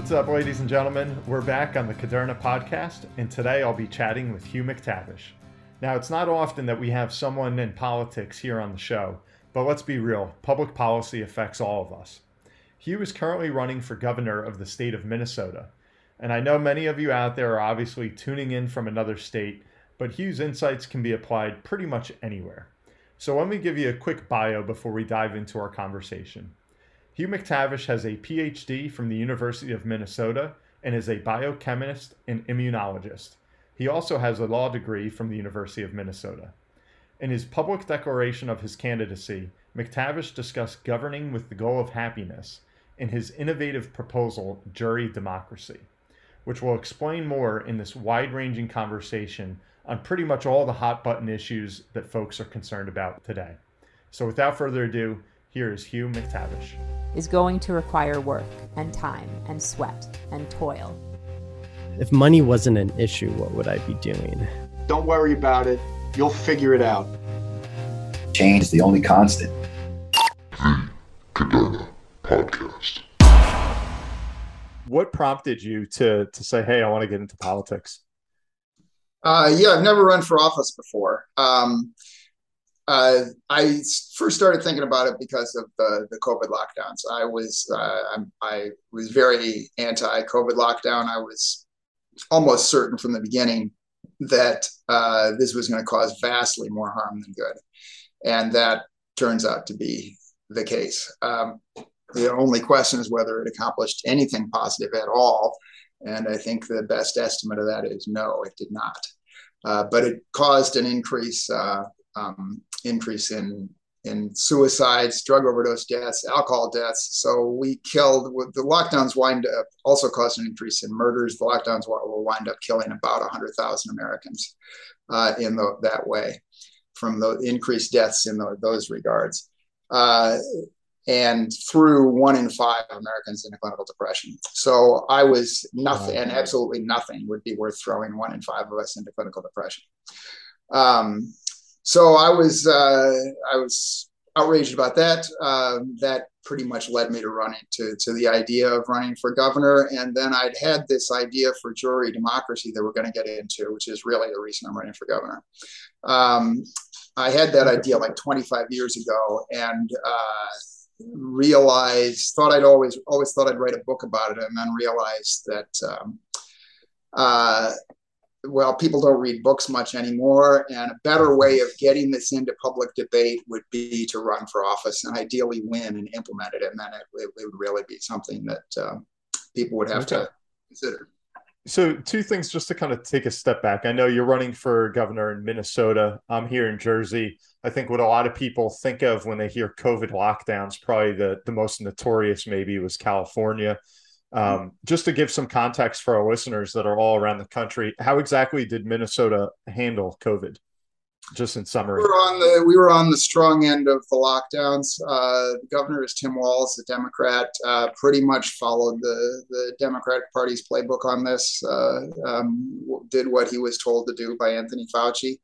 What's up, ladies and gentlemen? We're back on the Kuderna podcast, and today I'll be chatting with Hugh McTavish. Now, it's not often that we have someone in politics here on the show, but let's be real public policy affects all of us. Hugh is currently running for governor of the state of Minnesota, and I know many of you out there are obviously tuning in from another state, but Hugh's insights can be applied pretty much anywhere. So let me give you a quick bio before we dive into our conversation. Hugh McTavish has a PhD from the University of Minnesota and is a biochemist and immunologist. He also has a law degree from the University of Minnesota. In his public declaration of his candidacy, McTavish discussed governing with the goal of happiness in his innovative proposal, Jury Democracy, which we'll explain more in this wide ranging conversation on pretty much all the hot button issues that folks are concerned about today. So, without further ado, here is Hugh McTavish. Is going to require work and time and sweat and toil. If money wasn't an issue, what would I be doing? Don't worry about it. You'll figure it out. Change is the only constant. The Kuderna Podcast. What prompted you to to say, "Hey, I want to get into politics"? Uh, yeah, I've never run for office before. Um, uh, I first started thinking about it because of the, the COVID lockdowns. I was uh, I was very anti COVID lockdown. I was almost certain from the beginning that uh, this was going to cause vastly more harm than good, and that turns out to be the case. Um, the only question is whether it accomplished anything positive at all, and I think the best estimate of that is no, it did not. Uh, but it caused an increase uh, um, increase in in suicides, drug overdose deaths, alcohol deaths. So we killed the lockdowns wind up also caused an increase in murders. The lockdowns will wind up killing about 100,000 Americans uh, in the, that way from the increased deaths in the, those regards. Uh, and through one in five Americans into clinical depression. So I was nothing, and absolutely nothing would be worth throwing one in five of us into clinical depression. Um, so I was uh, I was outraged about that. Uh, that pretty much led me to running to to the idea of running for governor, and then I'd had this idea for jury democracy that we're going to get into, which is really the reason I'm running for governor. Um, I had that idea like 25 years ago, and uh, realized thought I'd always always thought I'd write a book about it, and then realized that. Um, uh, well, people don't read books much anymore, and a better way of getting this into public debate would be to run for office and ideally win and implement it, and then it, it, it would really be something that uh, people would have okay. to consider. So, two things just to kind of take a step back. I know you're running for governor in Minnesota. I'm here in Jersey. I think what a lot of people think of when they hear COVID lockdowns, probably the, the most notorious maybe was California. Um, just to give some context for our listeners that are all around the country, how exactly did Minnesota handle COVID? Just in summary, we were on the we were on the strong end of the lockdowns. Uh, the governor is Tim Walz, the Democrat. Uh, pretty much followed the the Democratic Party's playbook on this. Uh, um, did what he was told to do by Anthony Fauci.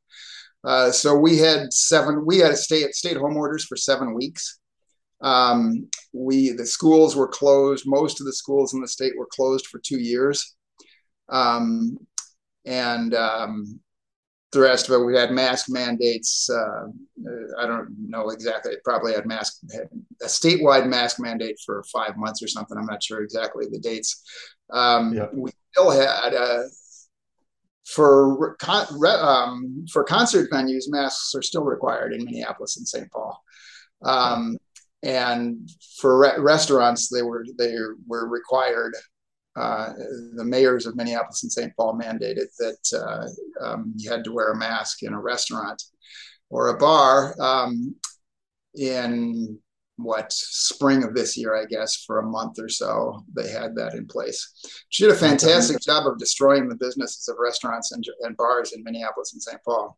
Uh, so we had seven. We had a stay at state home orders for seven weeks. Um, we the schools were closed. Most of the schools in the state were closed for two years, um, and um, the rest of it we had mask mandates. Uh, I don't know exactly. It probably had mask had a statewide mask mandate for five months or something. I'm not sure exactly the dates. Um, yep. We still had. Uh, for um, for concert venues, masks are still required in Minneapolis and St. Paul. Um, and for re- restaurants, they were they were required. Uh, the mayors of Minneapolis and St. Paul mandated that uh, um, you had to wear a mask in a restaurant or a bar. Um, in what spring of this year, I guess, for a month or so, they had that in place. She did a fantastic job of destroying the businesses of restaurants and, and bars in Minneapolis and St. Paul.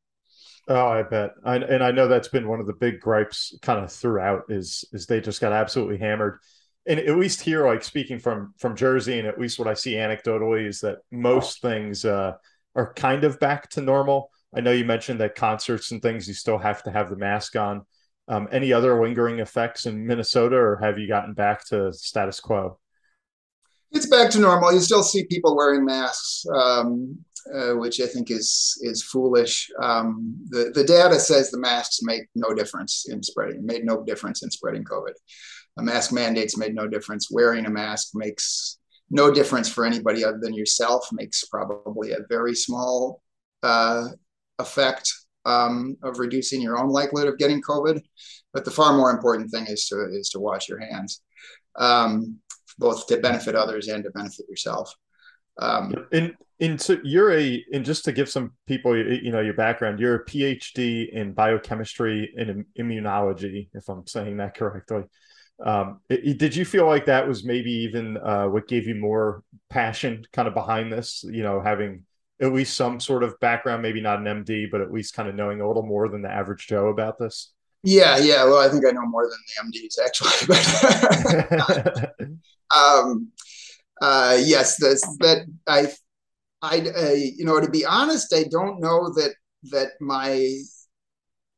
Oh, I bet. I, and I know that's been one of the big gripes kind of throughout is is they just got absolutely hammered. And at least here, like speaking from from Jersey, and at least what I see anecdotally is that most things uh, are kind of back to normal. I know you mentioned that concerts and things you still have to have the mask on. Um, any other lingering effects in Minnesota, or have you gotten back to status quo? It's back to normal. You still see people wearing masks, um, uh, which I think is is foolish. Um, the the data says the masks make no difference in spreading. Made no difference in spreading COVID. Mask mandates made no difference. Wearing a mask makes no difference for anybody other than yourself. Makes probably a very small uh, effect um, of reducing your own likelihood of getting COVID. But the far more important thing is to is to wash your hands, um, both to benefit others and to benefit yourself. Um, and and so you're a and just to give some people you know your background, you're a PhD in biochemistry and immunology, if I'm saying that correctly. Um, it, did you feel like that was maybe even uh, what gave you more passion kind of behind this? You know, having at least some sort of background, maybe not an MD, but at least kind of knowing a little more than the average Joe about this? Yeah, yeah. Well, I think I know more than the MDs actually. But um, uh, yes, this, that I, I, uh, you know, to be honest, I don't know that that my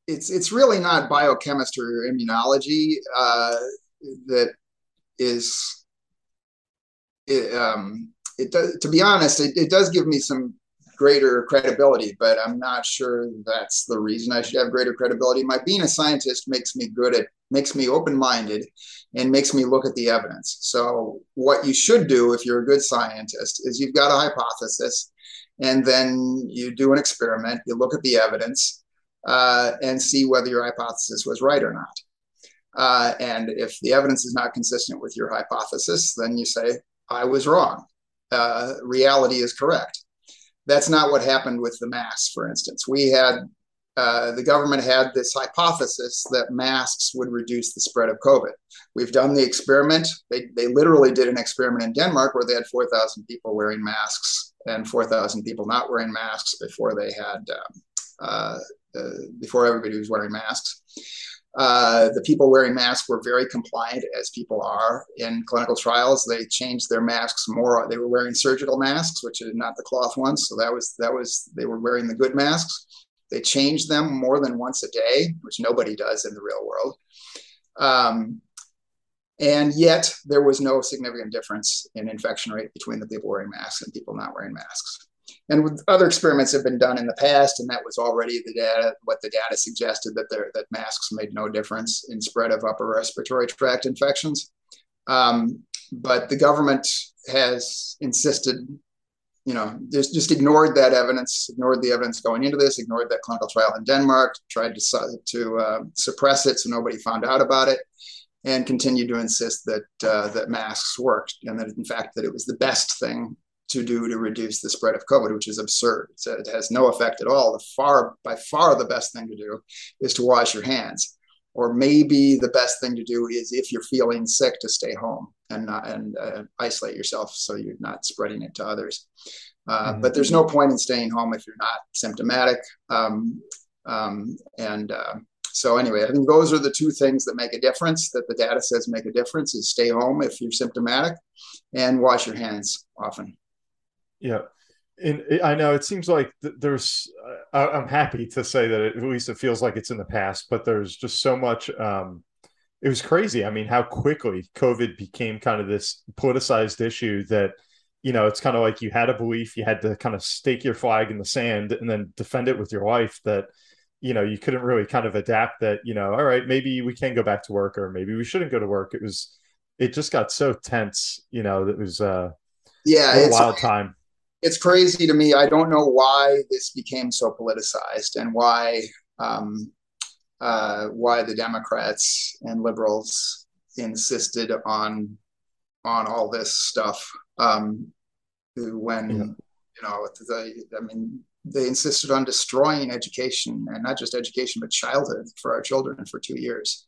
it's it's really not biochemistry or immunology uh, that is it, um, it does, to be honest, it, it does give me some greater credibility, but I'm not sure that's the reason I should have greater credibility. My being a scientist makes me good at, makes me open minded and makes me look at the evidence. So, what you should do if you're a good scientist is you've got a hypothesis and then you do an experiment, you look at the evidence uh, and see whether your hypothesis was right or not. Uh, and if the evidence is not consistent with your hypothesis, then you say, I was wrong. Uh, reality is correct. That's not what happened with the masks, for instance. We had uh, the government had this hypothesis that masks would reduce the spread of COVID. We've done the experiment. They, they literally did an experiment in Denmark where they had 4,000 people wearing masks and 4,000 people not wearing masks before they had, um, uh, uh, before everybody was wearing masks. Uh, the people wearing masks were very compliant, as people are in clinical trials. They changed their masks more. They were wearing surgical masks, which are not the cloth ones. So that was that was they were wearing the good masks. They changed them more than once a day, which nobody does in the real world. Um, and yet, there was no significant difference in infection rate between the people wearing masks and people not wearing masks. And other experiments have been done in the past, and that was already the data. What the data suggested that there, that masks made no difference in spread of upper respiratory tract infections. Um, but the government has insisted, you know, just, just ignored that evidence, ignored the evidence going into this, ignored that clinical trial in Denmark, tried to to uh, suppress it so nobody found out about it, and continued to insist that uh, that masks worked and that in fact that it was the best thing to do to reduce the spread of COVID, which is absurd. So it has no effect at all. The far by far the best thing to do is to wash your hands. Or maybe the best thing to do is if you're feeling sick to stay home and not, and uh, isolate yourself so you're not spreading it to others. Uh, mm-hmm. But there's no point in staying home if you're not symptomatic. Um, um, and uh, so anyway, I think those are the two things that make a difference. That the data says make a difference is stay home if you're symptomatic, and wash your hands often. Yeah. And I know it seems like there's, I'm happy to say that at least it feels like it's in the past, but there's just so much. Um, it was crazy. I mean, how quickly COVID became kind of this politicized issue that, you know, it's kind of like you had a belief, you had to kind of stake your flag in the sand and then defend it with your life that, you know, you couldn't really kind of adapt that, you know, all right, maybe we can go back to work or maybe we shouldn't go to work. It was, it just got so tense, you know, that it was, uh, yeah, a wild time it's crazy to me. I don't know why this became so politicized and why um, uh, why the Democrats and liberals insisted on on all this stuff. Um, when yeah. you know, the, I mean, they insisted on destroying education and not just education but childhood for our children for two years.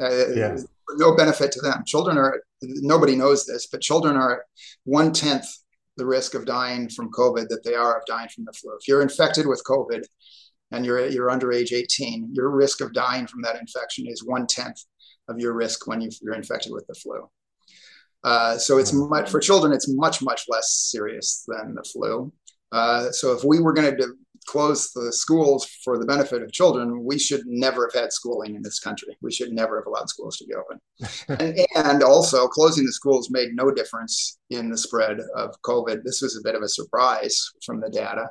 Uh, yeah. No benefit to them. Children are nobody knows this, but children are one tenth the risk of dying from COVID that they are of dying from the flu. If you're infected with COVID and you're you're under age 18, your risk of dying from that infection is one tenth of your risk when you're infected with the flu. Uh, so it's much for children. It's much much less serious than the flu. Uh, so if we were going to close the schools for the benefit of children, we should never have had schooling in this country. We should never have allowed schools to be open. and, and, also, closing the schools made no difference in the spread of COVID. This was a bit of a surprise from the data,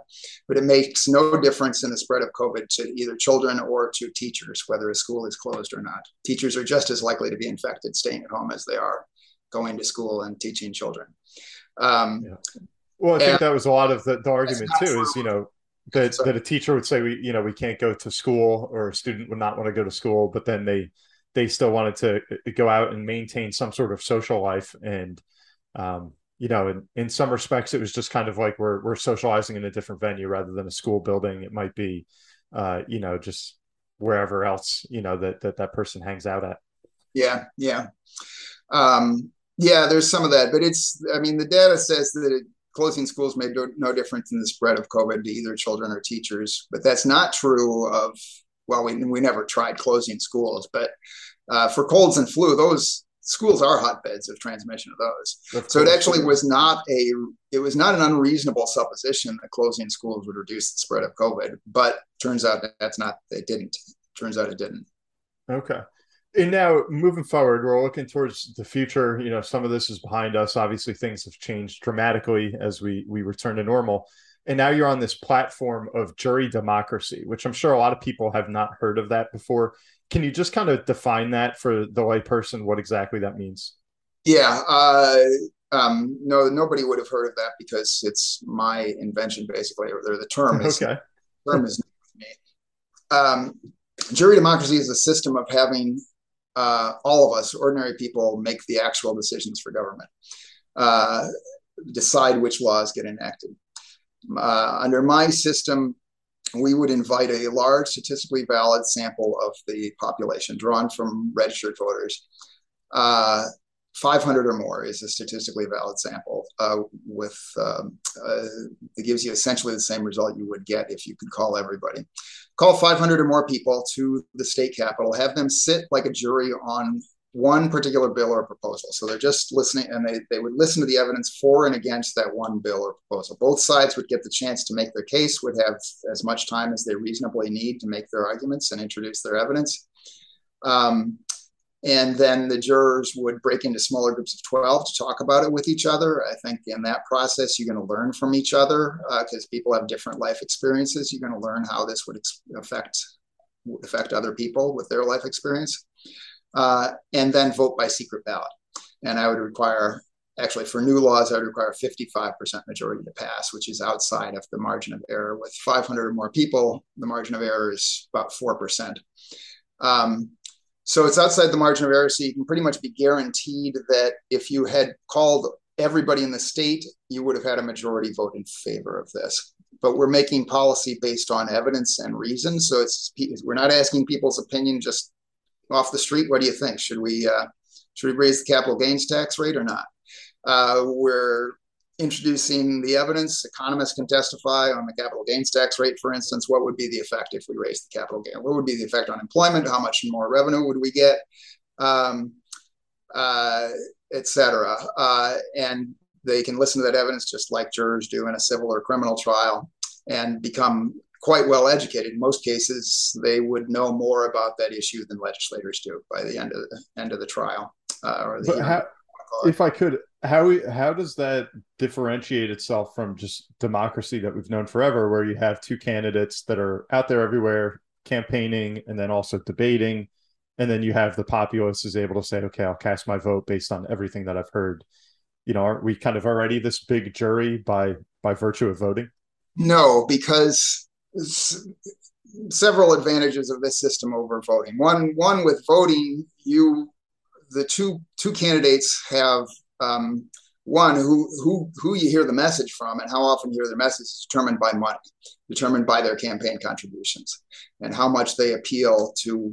but it makes no difference in the spread of COVID to either children or to teachers, whether a school is closed or not. Teachers are just as likely to be infected staying at home as they are going to school and teaching children. Um, yeah. Well, I think that was a lot of the, the argument too. True. Is you know that that a teacher would say we you know we can't go to school or a student would not want to go to school, but then they they still wanted to uh, go out and maintain some sort of social life. And um, you know in, in some respects it was just kind of like we're we're socializing in a different venue rather than a school building. It might be uh, you know just wherever else you know that that that person hangs out at. Yeah yeah. Um yeah there's some of that but it's i mean the data says that it, closing schools made no difference in the spread of COVID to either children or teachers. But that's not true of, well, we, we never tried closing schools, but uh, for colds and flu, those schools are hotbeds of transmission of those. Of so it actually was not a, it was not an unreasonable supposition that closing schools would reduce the spread of COVID, but turns out that that's not, it didn't. Turns out it didn't. Okay and now moving forward we're looking towards the future. You know some of this is behind us. Obviously things have changed dramatically as we we return to normal. And now you're on this platform of jury democracy which i'm sure a lot of people have not heard of that before. Can you just kind of define that for the layperson what exactly that means? Yeah uh, um, no nobody would have heard of that because it's my invention basically or the term is okay. term is me. Um, jury democracy is a system of having uh, all of us, ordinary people, make the actual decisions for government, uh, decide which laws get enacted. Uh, under my system, we would invite a large statistically valid sample of the population drawn from registered voters uh, 500 or more is a statistically valid sample uh, with um, uh, it gives you essentially the same result you would get if you could call everybody call 500 or more people to the state capitol have them sit like a jury on one particular bill or proposal. So they're just listening and they, they would listen to the evidence for and against that one bill or proposal. Both sides would get the chance to make their case would have as much time as they reasonably need to make their arguments and introduce their evidence. Um, and then the jurors would break into smaller groups of 12 to talk about it with each other. I think in that process you're going to learn from each other because uh, people have different life experiences. You're going to learn how this would ex- affect affect other people with their life experience. Uh, and then vote by secret ballot. And i would require actually for new laws i would require 55% majority to pass which is outside of the margin of error. With 500 or more people the margin of error is about 4% um, so it's outside the margin of error. So you can pretty much be guaranteed that if you had called everybody in the state, you would have had a majority vote in favor of this. But we're making policy based on evidence and reason. So it's we're not asking people's opinion just off the street. What do you think? Should we uh, should we raise the capital gains tax rate or not? Uh, we're introducing the evidence. Economists can testify on the capital gains tax rate, for instance. What would be the effect if we raised the capital gain? What would be the effect on employment? How much more revenue would we get? Um, uh, Etc. Uh, and they can listen to that evidence just like jurors do in a civil or criminal trial and become quite well educated. In most cases, they would know more about that issue than legislators do by the end of the end of the trial. Uh, or the, how, if I could, how how does that differentiate itself from just democracy that we've known forever, where you have two candidates that are out there everywhere campaigning and then also debating, and then you have the populace is able to say, okay, I'll cast my vote based on everything that I've heard. You know, aren't we kind of already this big jury by by virtue of voting? No, because several advantages of this system over voting. One one with voting, you the two two candidates have um, one who who who you hear the message from and how often you hear their message is determined by money determined by their campaign contributions and how much they appeal to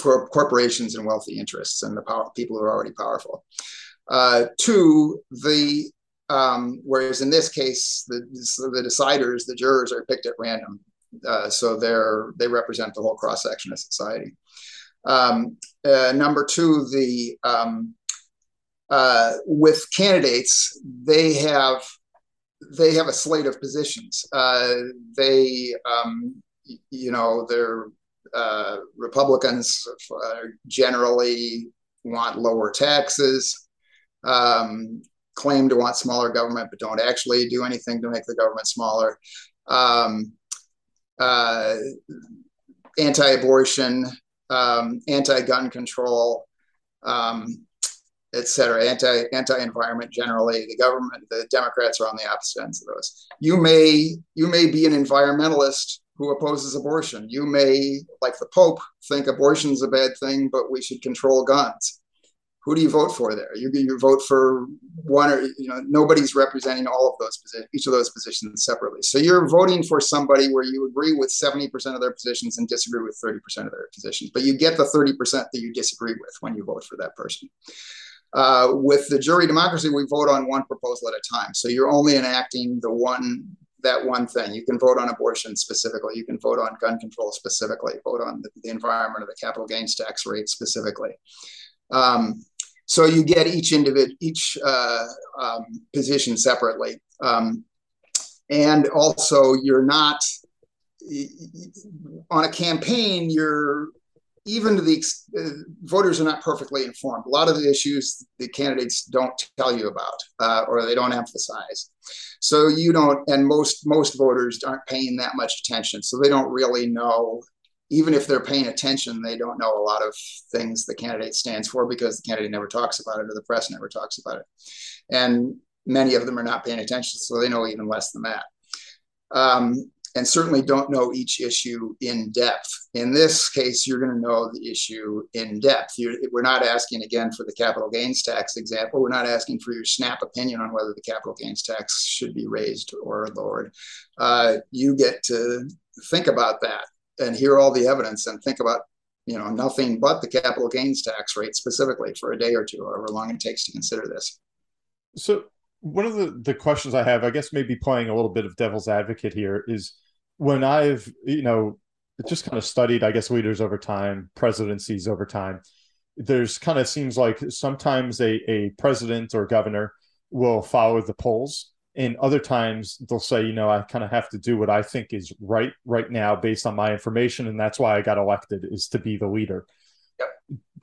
cor- corporations and wealthy interests and the power, people who are already powerful. Uh, two the um, whereas in this case the, the deciders the jurors are picked at random uh, so they're they represent the whole cross section of society. Um, uh, number two the um, uh, with candidates, they have they have a slate of positions. Uh, they, um, you know, they're uh, Republicans generally want lower taxes, um, claim to want smaller government, but don't actually do anything to make the government smaller. Um, uh, anti-abortion, um, anti-gun control, um, et cetera, anti anti-environment generally. The government, the Democrats are on the opposite ends of those. You may you may be an environmentalist who opposes abortion. You may, like the Pope, think abortion is a bad thing, but we should control guns who do you vote for there? You, you vote for one or you know nobody's representing all of those positions, each of those positions separately. So you're voting for somebody where you agree with 70% of their positions and disagree with 30% of their positions, but you get the 30% that you disagree with when you vote for that person. Uh, with the jury democracy, we vote on one proposal at a time. So you're only enacting the one that one thing. You can vote on abortion specifically. You can vote on gun control specifically. Vote on the, the environment or the capital gains tax rate specifically. Um, so you get each individual, each uh, um, position separately. Um, and also you're not on a campaign, you're even to the uh, voters are not perfectly informed. A lot of the issues the candidates don't tell you about uh, or they don't emphasize. So you don't, and most most voters aren't paying that much attention, so they don't really know even if they're paying attention, they don't know a lot of things the candidate stands for because the candidate never talks about it or the press never talks about it. And many of them are not paying attention, so they know even less than that. Um, and certainly don't know each issue in depth. In this case, you're going to know the issue in depth. You're, we're not asking again for the capital gains tax example. We're not asking for your snap opinion on whether the capital gains tax should be raised or lowered. Uh, you get to think about that and hear all the evidence and think about you know nothing but the capital gains tax rate specifically for a day or two however long it takes to consider this so one of the the questions i have i guess maybe playing a little bit of devil's advocate here is when i've you know just kind of studied i guess leaders over time presidencies over time there's kind of seems like sometimes a, a president or governor will follow the polls and other times they'll say you know i kind of have to do what i think is right right now based on my information and that's why i got elected is to be the leader yep.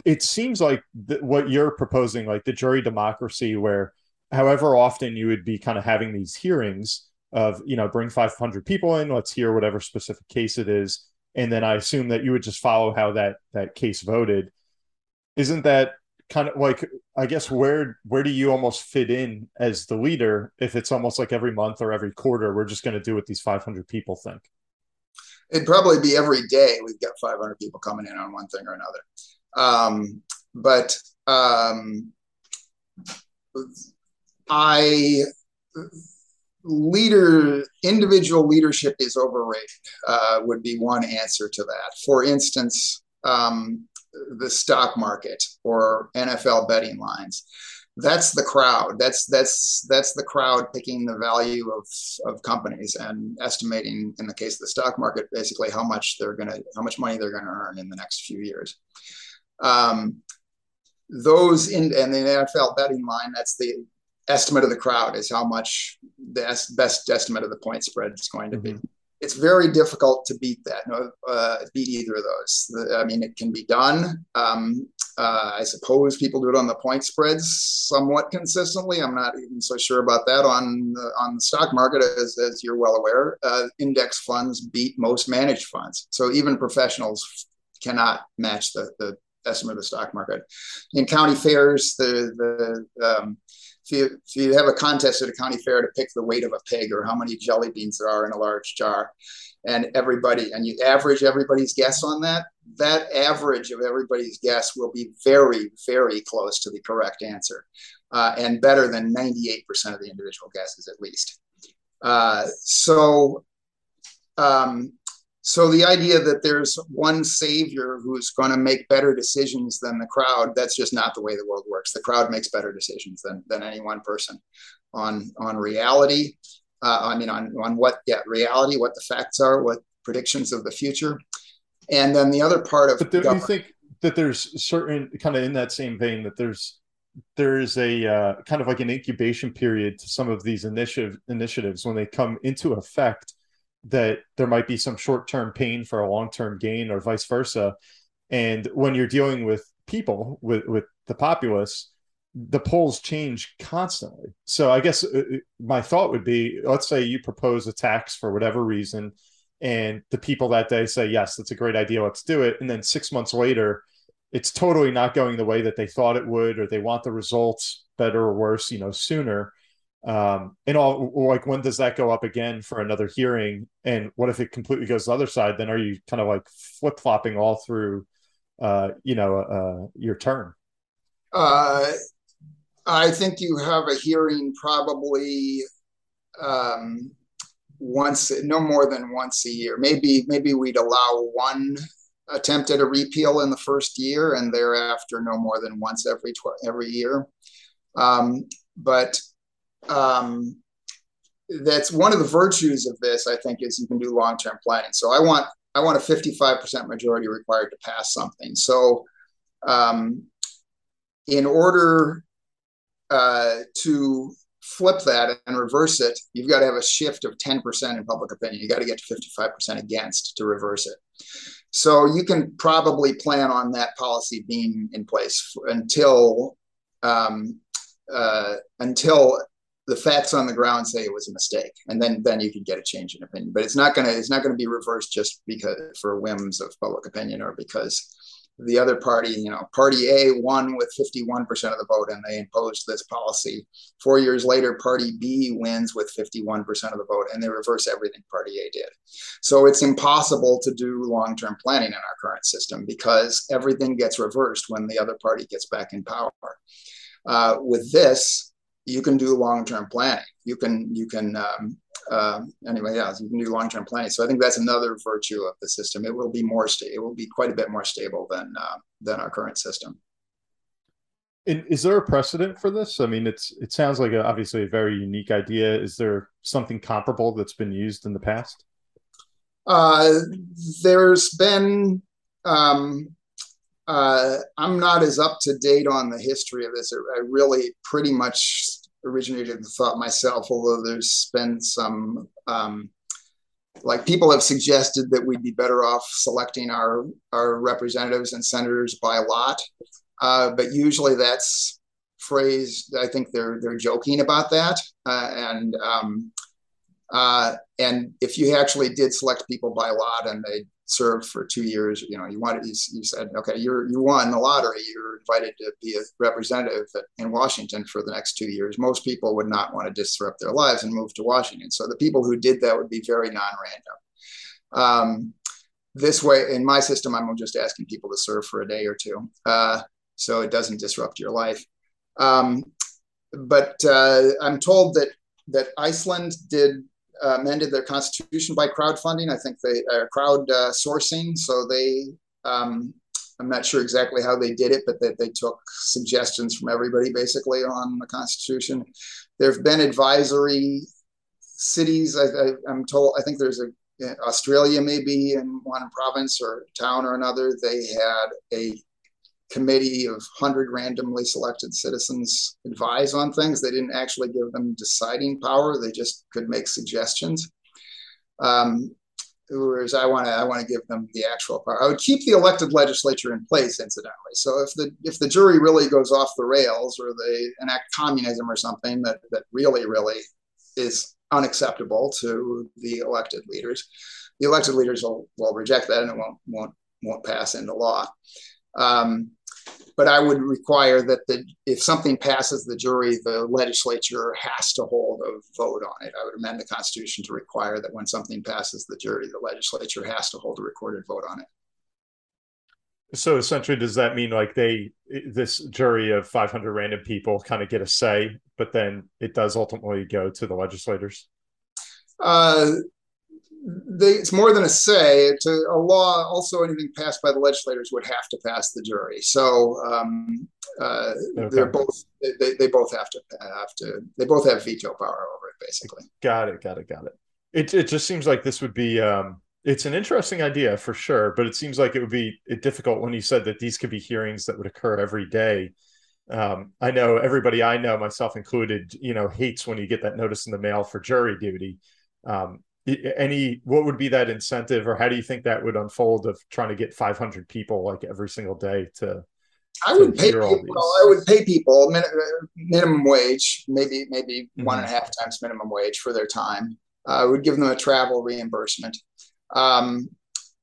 it seems like th- what you're proposing like the jury democracy where however often you would be kind of having these hearings of you know bring 500 people in let's hear whatever specific case it is and then i assume that you would just follow how that that case voted isn't that kind of like I guess where where do you almost fit in as the leader if it's almost like every month or every quarter we're just going to do what these 500 people think? It'd probably be every day we've got 500 people coming in on one thing or another. Um, but um, I leader individual leadership is overrated uh, would be one answer to that. For instance, um, the stock market or NFL betting lines. That's the crowd. That's that's that's the crowd picking the value of, of companies and estimating, in the case of the stock market, basically how much they're gonna how much money they're gonna earn in the next few years. Um, those in and the NFL betting line, that's the estimate of the crowd is how much the best estimate of the point spread is going to be. Mm-hmm it's very difficult to beat that. No, uh, beat either of those. I mean, it can be done. Um, uh, I suppose people do it on the point spreads somewhat consistently. I'm not even so sure about that on the, on the stock market, as, as you're well aware. Uh, index funds beat most managed funds, so even professionals cannot match the, the estimate of the stock market. In county fairs, the the um, if you, you have a contest at a county fair to pick the weight of a pig or how many jelly beans there are in a large jar, and everybody, and you average everybody's guess on that, that average of everybody's guess will be very, very close to the correct answer uh, and better than 98% of the individual guesses at least. Uh, so um, so the idea that there's one savior who's going to make better decisions than the crowd, that's just not the way the world works. The crowd makes better decisions than, than any one person on, on reality. Uh, I mean, on, on what, yeah, reality, what the facts are, what predictions of the future. And then the other part of, but do you think that there's certain kind of in that same vein that there's there's a uh, kind of like an incubation period to some of these initiative initiatives when they come into effect that there might be some short-term pain for a long-term gain or vice versa. And when you're dealing with people with with the populace the polls change constantly. So i guess uh, uh, my thought would be let's say you propose a tax for whatever reason and the people that day say yes that's a great idea let's do it. And then 6 months later it's totally not going the way that they thought it would or they want the results better or worse you know sooner um and all like when does that go up again for another hearing? And what if it completely goes the other side? Then are you kind of like flip-flopping all through uh you know uh your term? Uh i think you have a hearing probably um once no more than once a year. Maybe maybe we'd allow one attempt at a repeal in the first year and thereafter no more than once every tw- every year. Um, but um, that's one of the virtues of this. I think is you can do long term planning. So I want I want a 55% majority required to pass something. So um, in order uh, to flip that and reverse it, you've got to have a shift of 10% in public opinion. You got to get to 55% against to reverse it. So you can probably plan on that policy being in place until um, uh, until the facts on the ground say it was a mistake, and then then you can get a change in opinion. But it's not gonna it's not gonna be reversed just because for whims of public opinion or because the other party, you know, Party A won with 51% of the vote and they imposed this policy. Four years later, Party B wins with 51% of the vote and they reverse everything Party A did. So it's impossible to do long term planning in our current system because everything gets reversed when the other party gets back in power. Uh, with this, you can do long-term planning. You can you can um, uh, anyway, yeah, you can do long-term planning. So I think that's another virtue of the system. It will be more stable. It will be quite a bit more stable than uh, than our current system. And is there a precedent for this? I mean, it's it sounds like a, obviously a very unique idea. Is there something comparable that's been used in the past? Uh, there's been um, uh, I'm not as up to date on the history of this. I really pretty much originated the thought myself, although there's been some, um, like people have suggested that we'd be better off selecting our, our representatives and senators by lot. Uh, but usually that's phrased, I think they're, they're joking about that. Uh, and, um, uh, and if you actually did select people by lot and they served for two years. You know, you wanted you, you said, okay, you're you won the lottery. You're invited to be a representative in Washington for the next two years. Most people would not want to disrupt their lives and move to Washington. So the people who did that would be very non-random. Um, this way, in my system, I'm just asking people to serve for a day or two, uh, so it doesn't disrupt your life. Um, but uh, I'm told that that Iceland did uh, amended their constitution by crowdfunding. I think they uh, crowd uh, sourcing. So they, um, I'm not sure exactly how they did it, but that they took suggestions from everybody basically on the constitution. There have been advisory cities. I, am told. I think there's a Australia maybe in one province or town or another. They had a committee of 100 randomly selected citizens advise on things. They didn't actually give them deciding power. They just could make suggestions. Um, whereas I want to I want to give them the actual power. I would keep the elected legislature in place, incidentally. So if the if the jury really goes off the rails or they enact communism or something that that really really is unacceptable to the elected leaders, the elected leaders will, will reject that and it won't won't won't pass into law. Um, but I would require that the if something passes the jury, the legislature has to hold a vote on it. I would amend the Constitution to require that when something passes the jury, the legislature has to hold a recorded vote on it. So essentially, does that mean like they this jury of 500 random people kind of get a say, but then it does ultimately go to the legislators? Uh, they, it's more than a say. To a law, also anything passed by the legislators would have to pass the jury. So um, uh, okay. they're both they, they both have to have to they both have veto power over it, basically. Got it. Got it. Got it. It it just seems like this would be. Um, it's an interesting idea for sure, but it seems like it would be difficult when you said that these could be hearings that would occur every day. Um, I know everybody I know, myself included, you know, hates when you get that notice in the mail for jury duty. Um, any what would be that incentive or how do you think that would unfold of trying to get 500 people like every single day to I would pay people. I would pay people min- minimum wage, maybe maybe mm-hmm. one and a half times minimum wage for their time. Uh, I would give them a travel reimbursement, um,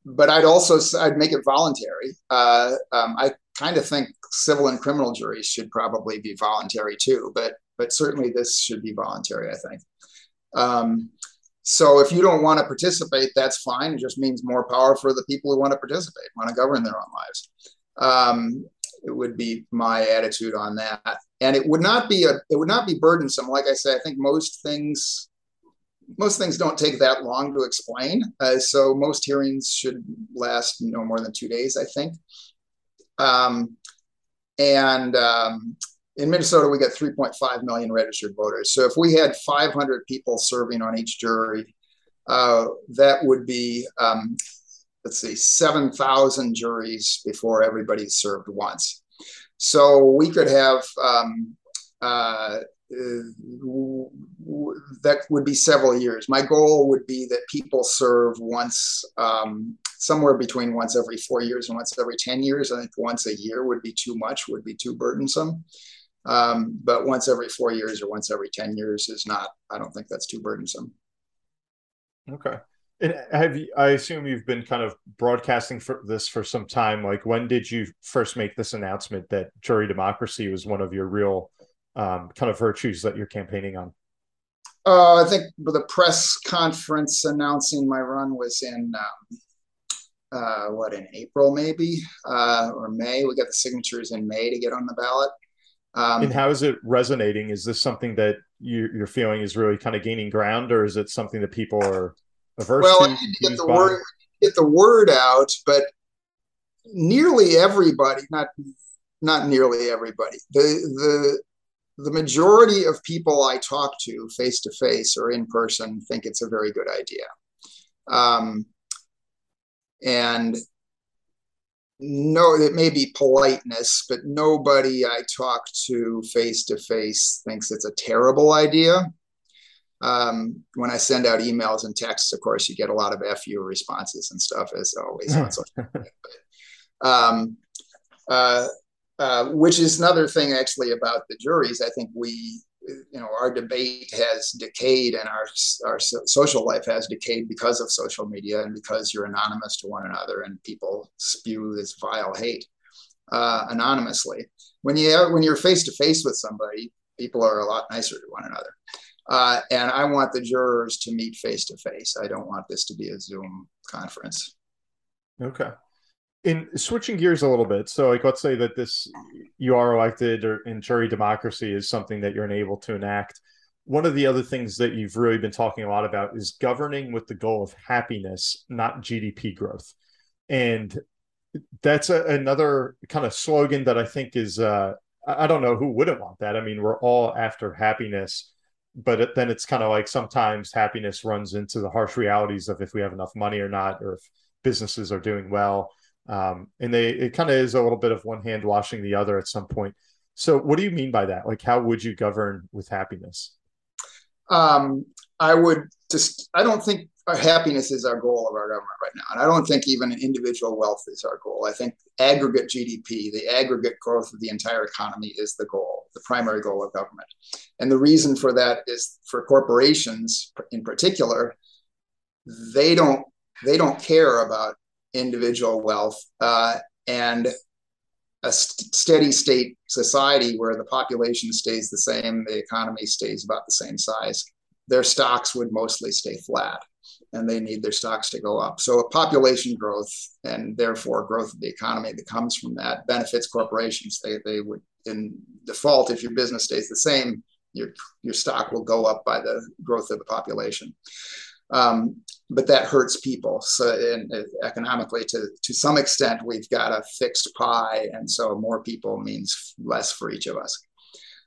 but I'd also I'd make it voluntary. Uh, um, I kind of think civil and criminal juries should probably be voluntary too, but but certainly this should be voluntary. I think. Um, so if you don't want to participate, that's fine. It just means more power for the people who want to participate, want to govern their own lives. Um, it would be my attitude on that, and it would not be a it would not be burdensome. Like I say, I think most things most things don't take that long to explain. Uh, so most hearings should last no more than two days, I think. Um, and um, in Minnesota, we got 3.5 million registered voters. So if we had 500 people serving on each jury, uh, that would be, um, let's see, 7,000 juries before everybody served once. So we could have, um, uh, that would be several years. My goal would be that people serve once um, somewhere between once every four years and once every 10 years. I think once a year would be too much, would be too burdensome. Um, but once every four years or once every 10 years is not, I don't think that's too burdensome. Okay. And have you, I assume you've been kind of broadcasting for this for some time. Like, when did you first make this announcement that jury democracy was one of your real um, kind of virtues that you're campaigning on? Uh, I think the press conference announcing my run was in um, uh, what in April maybe uh, or May. We got the signatures in May to get on the ballot. Um, and how is it resonating? Is this something that you, are feeling is really kind of gaining ground, or is it something that people are averse well, to? Well, get the word get the word out, but nearly everybody not not nearly everybody the the the majority of people I talk to face to face or in person think it's a very good idea. Um, and no, it may be politeness, but nobody I talk to face to face thinks it's a terrible idea. Um, when I send out emails and texts, of course, you get a lot of FU responses and stuff, as always on social media. But, um, uh, uh, which is another thing actually about the juries. I think we you know our debate has decayed and our our social life has decayed because of social media and because you're anonymous to one another and people spew this vile hate uh, anonymously. When you when you're face to face with somebody people are a lot nicer to one another. Uh, and i want the jurors to meet face to face i don't want this to be a zoom conference. Okay in switching gears a little bit so like let's say that this you are elected or in jury democracy is something that you're unable to enact. One of the other things that you've really been talking a lot about is governing with the goal of happiness not gdp growth. And that's a, another kind of slogan that i think is uh, i don't know who wouldn't want that. I mean we're all after happiness but then it's kind of like sometimes happiness runs into the harsh realities of if we have enough money or not or if businesses are doing well um, and they it kind of is a little bit of one hand washing the other at some point. So, what do you mean by that? Like, how would you govern with happiness? Um, I would just. I don't think our happiness is our goal of our government right now, and I don't think even individual wealth is our goal. I think aggregate GDP, the aggregate growth of the entire economy, is the goal, the primary goal of government. And the reason for that is for corporations, in particular, they don't they don't care about individual wealth uh, and a st- steady state society where the population stays the same, the economy stays about the same size, their stocks would mostly stay flat and they need their stocks to go up. So, population growth and therefore growth of the economy that comes from that benefits corporations. They, they would, in default, if your business stays the same, your, your stock will go up by the growth of the population. Um, but that hurts people. So and, economically, to to some extent, we've got a fixed pie, and so more people means less for each of us.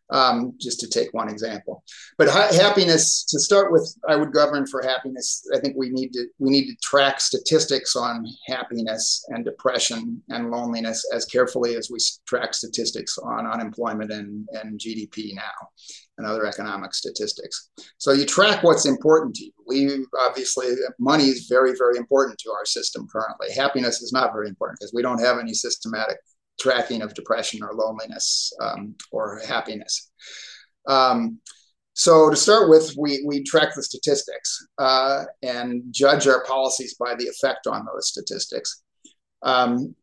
um, just to take one example. But ha- happiness, to start with, I would govern for happiness. I think we need to we need to track statistics on happiness and depression and loneliness as carefully as we track statistics on unemployment and, and GDP now and other economic statistics. So you track what's important to you. We obviously money is very very important to our system currently. Happiness is not very important because we don't have any systematic tracking of depression or loneliness um, or happiness. Um, so to start with, we, we track the statistics uh, and judge our policies by the effect on those statistics. Um,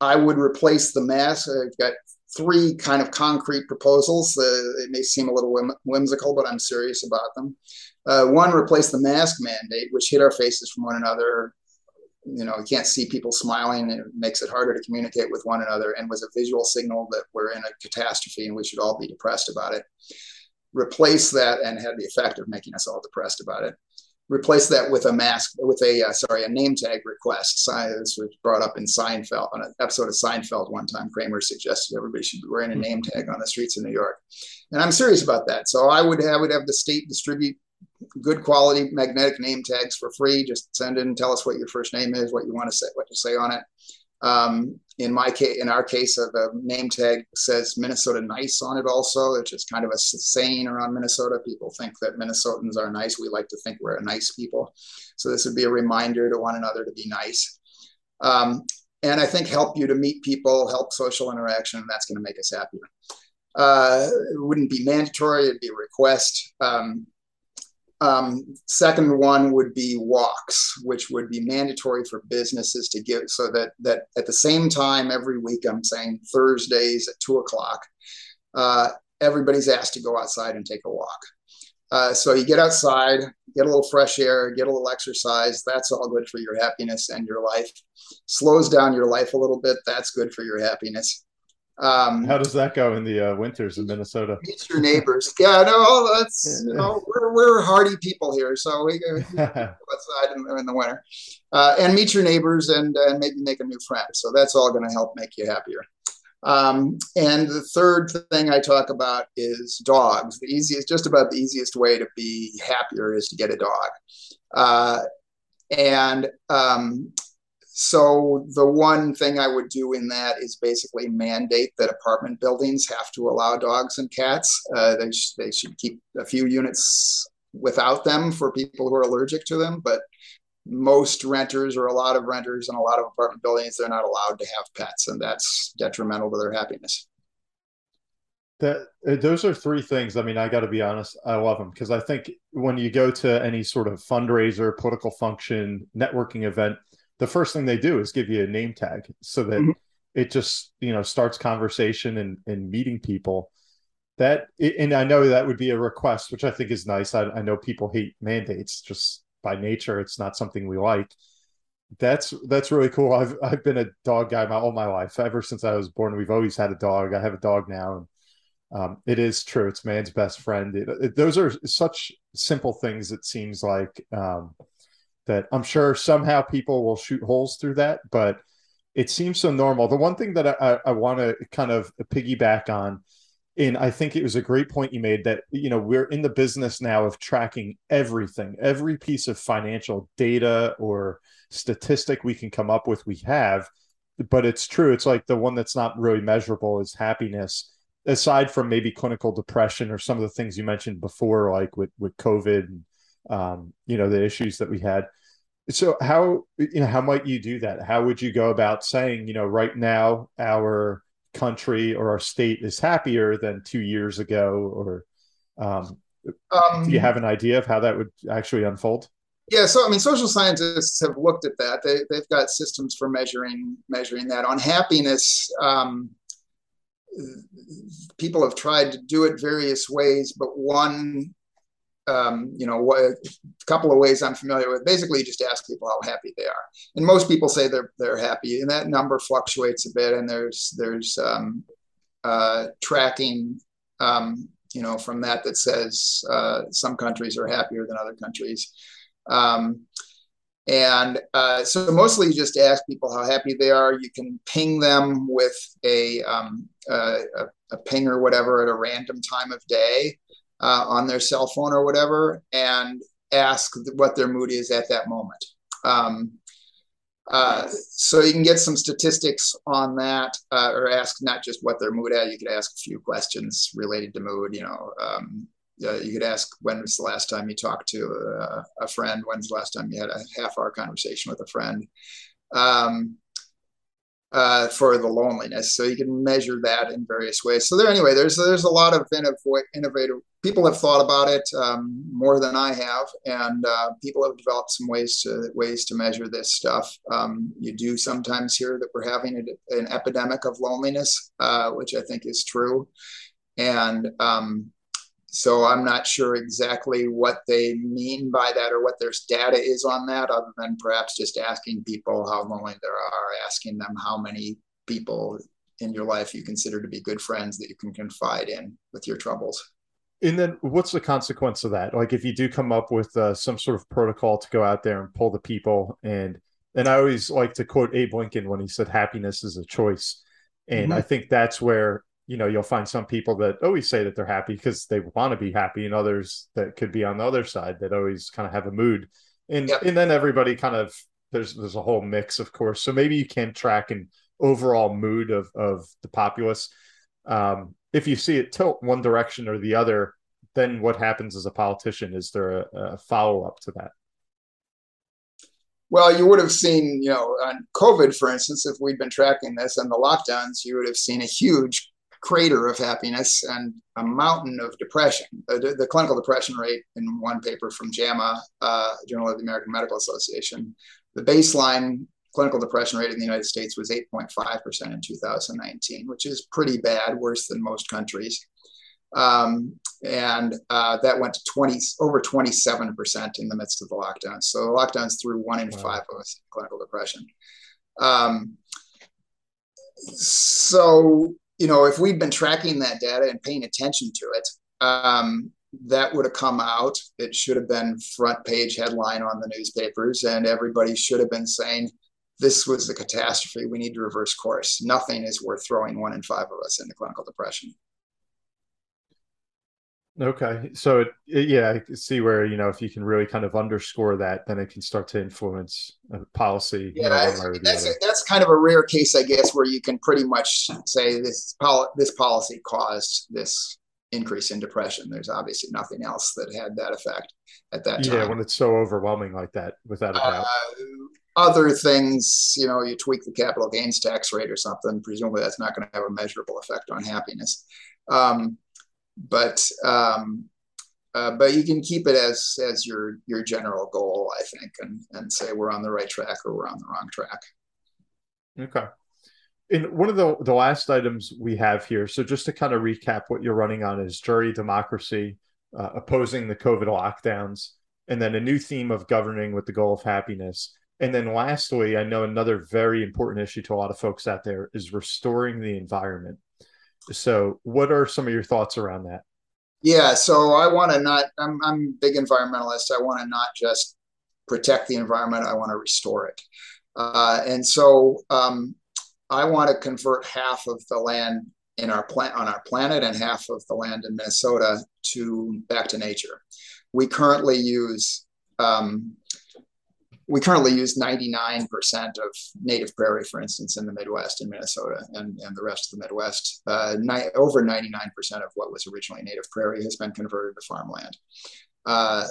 I would replace the mask. I've got three kind of concrete proposals. Uh, it may seem a little whim- whimsical, but I'm serious about them. Uh, one, replace the mask mandate, which hid our faces from one another you know, you can't see people smiling. and It makes it harder to communicate with one another and was a visual signal that we're in a catastrophe and we should all be depressed about it. Replace that and had the effect of making us all depressed about it. Replace that with a mask, with a, uh, sorry, a name tag request. This was brought up in Seinfeld, on an episode of Seinfeld one time. Kramer suggested everybody should be wearing a name tag on the streets of New York. And I'm serious about that. So I would have, would have the state distribute good quality magnetic name tags for free. Just send in, and tell us what your first name is, what you want to say, what to say on it. Um, in my case, in our case, uh, the name tag says Minnesota nice on it also, which is kind of a saying around Minnesota. People think that Minnesotans are nice. We like to think we're a nice people. So this would be a reminder to one another to be nice. Um, and I think help you to meet people, help social interaction, and that's going to make us happier. Uh, it wouldn't be mandatory; it'd be a request. Um, um, second one would be walks, which would be mandatory for businesses to give, so that that at the same time every week, I'm saying Thursdays at two o'clock, uh, everybody's asked to go outside and take a walk. Uh, so you get outside, get a little fresh air, get a little exercise. That's all good for your happiness and your life. Slows down your life a little bit. That's good for your happiness. Um, How does that go in the uh, winters in Minnesota? Meet your neighbors. Yeah, no, that's you know, we're we're hardy people here, so we go outside in, in, the winter, uh, and meet your neighbors and and maybe make a new friend. So that's all going to help make you happier. Um, and the third thing I talk about is dogs. The easiest, just about the easiest way to be happier is to get a dog. Uh, and um, so the one thing I would do in that is basically mandate that apartment buildings have to allow dogs and cats. Uh, they, sh- they should keep a few units without them for people who are allergic to them, but most renters or a lot of renters in a lot of apartment buildings, they're not allowed to have pets, and that's detrimental to their happiness. That uh, those are three things. I mean, I got to be honest, I love them because I think when you go to any sort of fundraiser, political function, networking event, the first thing they do is give you a name tag so that mm-hmm. it just you know starts conversation and, and meeting people. That and i know that would be a request which i think is nice. I, I know people hate mandates just by nature. It's not something we like. That's that's really cool. I've i've been a dog guy my all my life. Ever since i was born we've always had a dog. I have a dog now and um, it is true. It's man's best friend. It, it, those are such simple things it seems like um, that I'm sure somehow people will shoot holes through that, but it seems so normal. The one thing that I, I want to kind of piggyback on, and I think it was a great point you made that, you know, we're in the business now of tracking everything, every piece of financial data or statistic we can come up with, we have. But it's true. It's like the one that's not really measurable is happiness aside from maybe clinical depression or some of the things you mentioned before, like with with COVID, and, um, you know, the issues that we had. So how you know how might you do that? How would you go about saying you know right now our country or our state is happier than two years ago, or um, um, do you have an idea of how that would actually unfold? Yeah, so I mean, social scientists have looked at that. They, they've got systems for measuring measuring that. On happiness, um, people have tried to do it various ways, but one um, you know, a couple of ways I'm familiar with. Basically, just ask people how happy they are, and most people say they're they're happy, and that number fluctuates a bit. And there's there's um, uh, tracking, um, you know, from that that says uh, some countries are happier than other countries. Um, and uh, so mostly you just ask people how happy they are. You can ping them with a um, a, a, ping or whatever at a random time of day uh, on their cell phone or whatever and ask what their mood is at that moment. Um, uh, so you can get some statistics on that, uh, or ask not just what their mood at. You could ask a few questions related to mood. You know, um, uh, you could ask when was the last time you talked to a, a, friend? When's the last time you had a half hour conversation with a friend? Um, uh, for the loneliness. So you can measure that in various ways. So there, anyway, there's there's a lot of innovative people have thought about it um, more than I have, and uh, people have developed some ways to ways to measure this stuff. Um, you do sometimes hear that we're having a, an epidemic of loneliness, uh, which I think is true, and um, so I'm not sure exactly what they mean by that or what their data is on that, other than perhaps just asking people how lonely they are, asking them how many people in your life you consider to be good friends that you can confide in with your troubles. And then, what's the consequence of that? Like, if you do come up with uh, some sort of protocol to go out there and pull the people, and and I always like to quote Abe Lincoln when he said, "Happiness is a choice," and mm-hmm. I think that's where you know you'll find some people that always say that they're happy because they want to be happy and others that could be on the other side that always kind of have a mood. And yep. and then everybody kind of there's there's a whole mix of course. So maybe you can track an overall mood of of the populace. Um, if you see it tilt one direction or the other then what happens as a politician? Is there a, a follow-up to that? Well, you would have seen, you know, on COVID, for instance, if we'd been tracking this and the lockdowns, you would have seen a huge crater of happiness and a mountain of depression. The, the clinical depression rate in one paper from JAMA, uh, Journal of the American Medical Association, the baseline clinical depression rate in the United States was 8.5% in 2019, which is pretty bad, worse than most countries. Um, and uh, that went to 20 over 27% in the midst of the lockdown. So the lockdowns threw one in wow. five of us in clinical depression. Um, so you know, if we'd been tracking that data and paying attention to it, um, that would have come out. It should have been front page headline on the newspapers, and everybody should have been saying, "This was a catastrophe. We need to reverse course. Nothing is worth throwing one in five of us into clinical depression." Okay, so it, it, yeah, I see where you know if you can really kind of underscore that, then it can start to influence uh, policy. Yeah, you know, that's a, that's kind of a rare case, I guess, where you can pretty much say this pol- this policy caused this increase in depression. There's obviously nothing else that had that effect at that time. Yeah, when it's so overwhelming like that, without a doubt. Uh, other things, you know, you tweak the capital gains tax rate or something. Presumably, that's not going to have a measurable effect on happiness. Um, but um, uh, but you can keep it as as your your general goal, I think, and and say we're on the right track or we're on the wrong track. Okay. And one of the the last items we have here, so just to kind of recap, what you're running on is jury democracy, uh, opposing the COVID lockdowns, and then a new theme of governing with the goal of happiness. And then lastly, I know another very important issue to a lot of folks out there is restoring the environment. So, what are some of your thoughts around that? Yeah, so I want to not. I'm I'm big environmentalist. I want to not just protect the environment. I want to restore it. Uh, and so um, I want to convert half of the land in our plant on our planet and half of the land in Minnesota to back to nature. We currently use um, we currently use 99% of native prairie, for instance, in the Midwest in Minnesota and, and the rest of the Midwest. Uh, ni- over 99% of what was originally native prairie has been converted to farmland. Uh,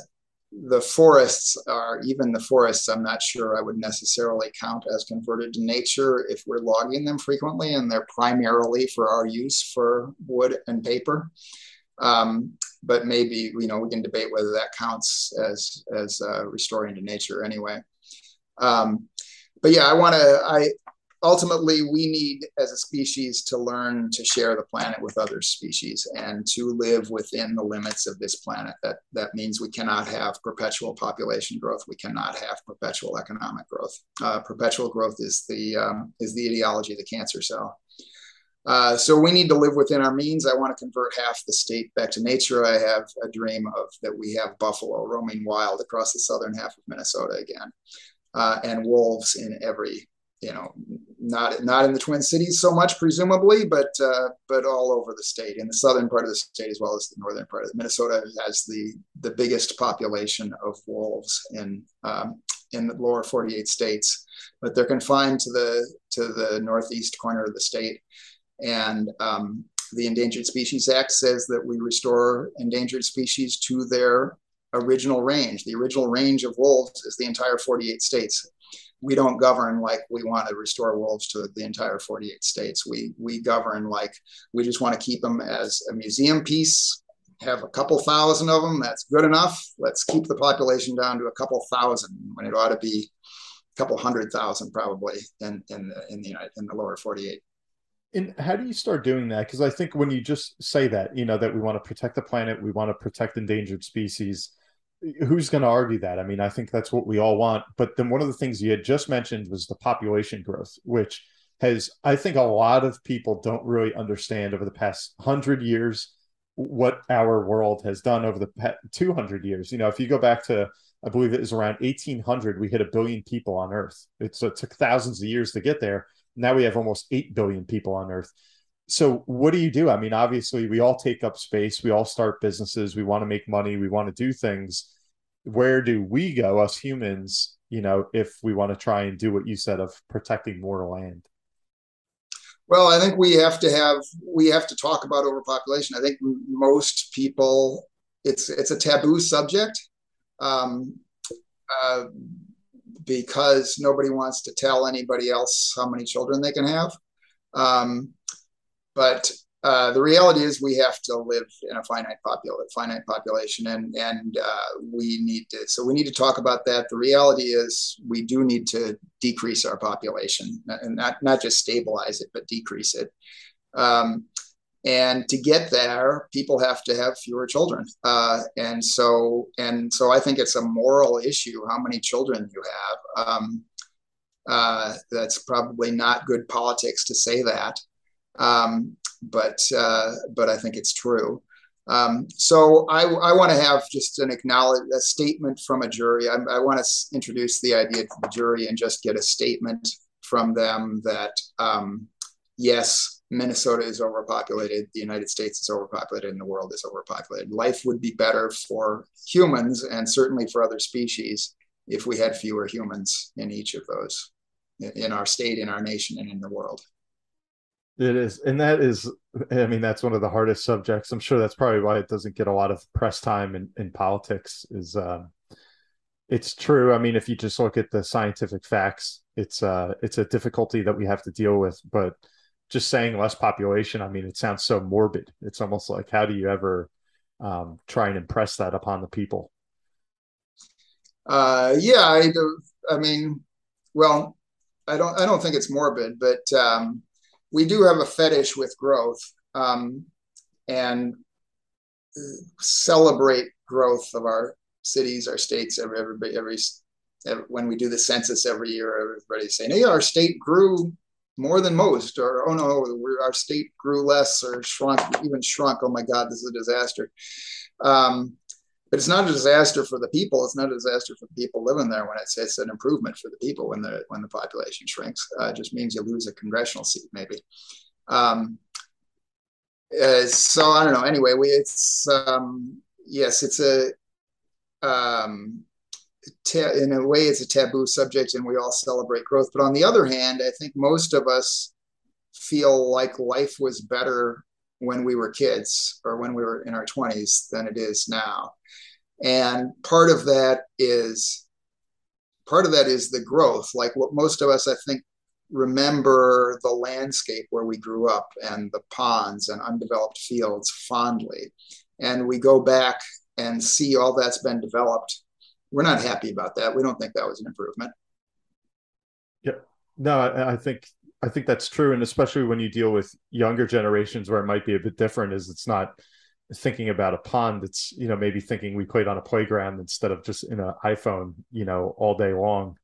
the forests are, even the forests, I'm not sure I would necessarily count as converted to nature if we're logging them frequently and they're primarily for our use for wood and paper. Um, but maybe you know we can debate whether that counts as as uh, restoring to nature anyway. Um, but yeah, I want to. I ultimately we need as a species to learn to share the planet with other species and to live within the limits of this planet. That that means we cannot have perpetual population growth. We cannot have perpetual economic growth. Uh, perpetual growth is the um, is the ideology of the cancer cell. Uh, so we need to live within our means. I want to convert half the state back to nature. I have a dream of that we have buffalo roaming wild across the southern half of Minnesota again, uh, and wolves in every you know, not not in the Twin Cities so much, presumably, but uh, but all over the state, in the southern part of the state as well as the northern part of Minnesota has the the biggest population of wolves in um, in the lower 48 states, but they're confined to the to the northeast corner of the state, and um, the Endangered Species Act says that we restore endangered species to their original range. The original range of wolves is the entire 48 states we don't govern like we want to restore wolves to the entire 48 states. We we govern like we just want to keep them as a museum piece. Have a couple thousand of them. That's good enough. Let's keep the population down to a couple thousand when it ought to be a couple hundred thousand probably in in the in the in the lower 48. And how do you start doing that? Because I think when you just say that, you know, that we want to protect the planet, we want to protect endangered species, who's going to argue that? I mean, I think that's what we all want. But then one of the things you had just mentioned was the population growth, which has, I think, a lot of people don't really understand over the past hundred years what our world has done over the 200 years. You know, if you go back to, I believe it was around 1800, we hit a billion people on Earth. It's, it took thousands of years to get there. Now we have almost 8 billion people on Earth so what do you do? I mean obviously we all take up space. We all start businesses. We want to make money. We want to do things. Where do we go us humans you know if we want to try and do what you said of protecting more land? Well i think we have to have we have to talk about overpopulation. I think most people it's it's a taboo subject um, uh, because nobody wants to tell anybody else how many children they can have. Um, but uh, the reality is we have to live in a finite population, finite population, and and uh, we need to. So we need to talk about that. The reality is we do need to decrease our population, and not not just stabilize it, but decrease it. Um, and to get there, people have to have fewer children. Uh, and so and so, I think it's a moral issue how many children you have. Um, uh, that's probably not good politics to say that. Um, but uh, but I think it's true. Um, so I, I want to have just an acknowledge a statement from a jury. I, I want to introduce the idea to the jury and just get a statement from them that um, yes, Minnesota is overpopulated, the United States is overpopulated, and the world is overpopulated. Life would be better for humans and certainly for other species if we had fewer humans in each of those, in our state, in our nation, and in the world. It is, and that is, I mean, that's one of the hardest subjects. I'm sure that's probably why it doesn't get a lot of press time in, in politics. Is um, it's true. I mean, if you just look at the scientific facts, it's uh, it's a difficulty that we have to deal with. But just saying less population, I mean, it sounds so morbid. It's almost like how do you ever um, try and impress that upon the people? Uh, yeah, I, I mean, well, I don't, I don't think it's morbid, but um, we do have a fetish with growth um, and celebrate growth of our cities, our states. Every, every, every, every when we do the census every year, everybody's saying, "Hey, our state grew more than most," or "Oh no, our state grew less or shrunk, even shrunk." Oh my God, this is a disaster. Um, but it's not a disaster for the people. It's not a disaster for the people living there when it's it's an improvement for the people when the when the population shrinks. Uh, it just means you lose a congressional seat maybe. Um, uh, so I don't know. Anyway, we it's um, yes, it's a um, ta- in a way it's a taboo subject, and we all celebrate growth. But on the other hand, I think most of us feel like life was better when we were kids or when we were in our 20s than it is now. And part of that is part of that is the growth. Like what most of us i think remember the landscape where we grew up and the ponds and undeveloped fields fondly. And we go back and see all that's been developed. We're not happy about that. We don't think that was an improvement. Yeah. No i, I think i think that's true. And especially when you deal with younger generations where it might be a bit different is it's not thinking about a pond. It's you know maybe thinking we played on a playground instead of just in an iphone you know all day long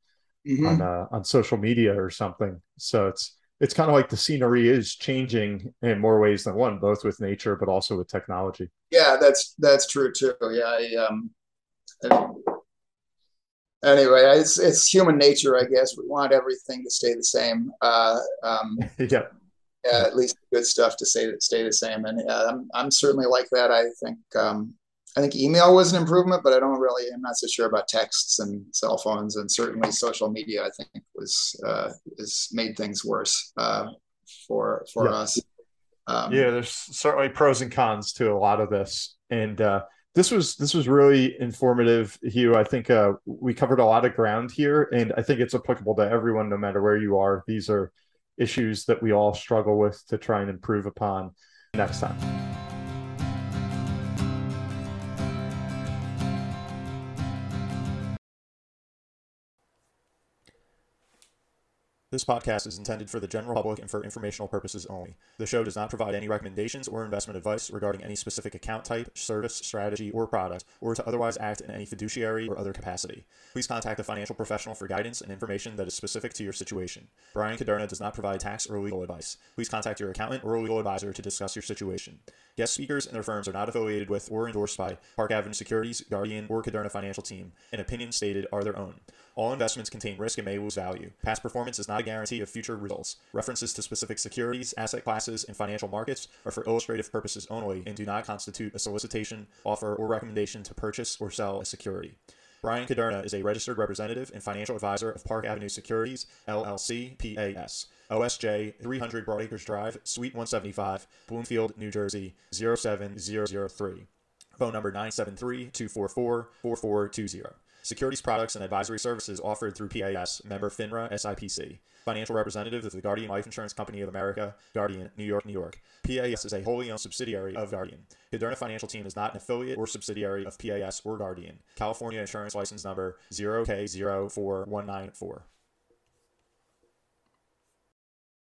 mm-hmm. on uh, on social media or something. So it's it's kind of like the scenery is changing in more ways than one both with nature but also with technology. Yeah that's that's true too. Yeah i um I, anyway, it's it's human nature, I guess. We want everything to stay the same. Uh, um, yeah. Yeah, at least good stuff to say stay the same, and uh, I'm I'm certainly like that. I think um, I think email was an improvement, but I don't really. I'm not so sure about texts and cell phones, and certainly social media. I think was uh, has made things worse uh, for for yeah. us. Um, yeah, there's certainly pros and cons to a lot of this, and uh, this was this was really informative, Hugh. I think uh, we covered a lot of ground here, and I think it's applicable to everyone, no matter where you are. These are issues that we all struggle with to try and improve upon next time. This podcast is intended for the general public and for informational purposes only. The show does not provide any recommendations or investment advice regarding any specific account type, service, strategy, or product, or to otherwise act in any fiduciary or other capacity. Please contact a financial professional for guidance and information that is specific to your situation. Bryan Kuderna does not provide tax or legal advice. Please contact your accountant or legal advisor to discuss your situation. Guest speakers and their firms are not affiliated with or endorsed by Park Avenue Securities, Guardian, or Kuderna Financial Team, and opinions stated are their own. All investments contain risk and may lose value. Past performance is not a guarantee of future results. References to specific securities, asset classes, and financial markets are for illustrative purposes only and do not constitute a solicitation, offer, or recommendation to purchase or sell a security. Bryan Kuderna is a registered representative and financial advisor of Park Avenue Securities, LLC, PAS. OSJ 300 Broadacres Drive, Suite 175, Bloomfield, New Jersey 07003. Phone number 973 244 4420. Securities products and advisory services offered through PAS, member FINRA SIPC. Financial representative of the Guardian Life Insurance Company of America, Guardian, New York, New York. PAS is a wholly owned subsidiary of Guardian. Kuderna Financial Team is not an affiliate or subsidiary of PAS or Guardian. California Insurance License Number 0K04194.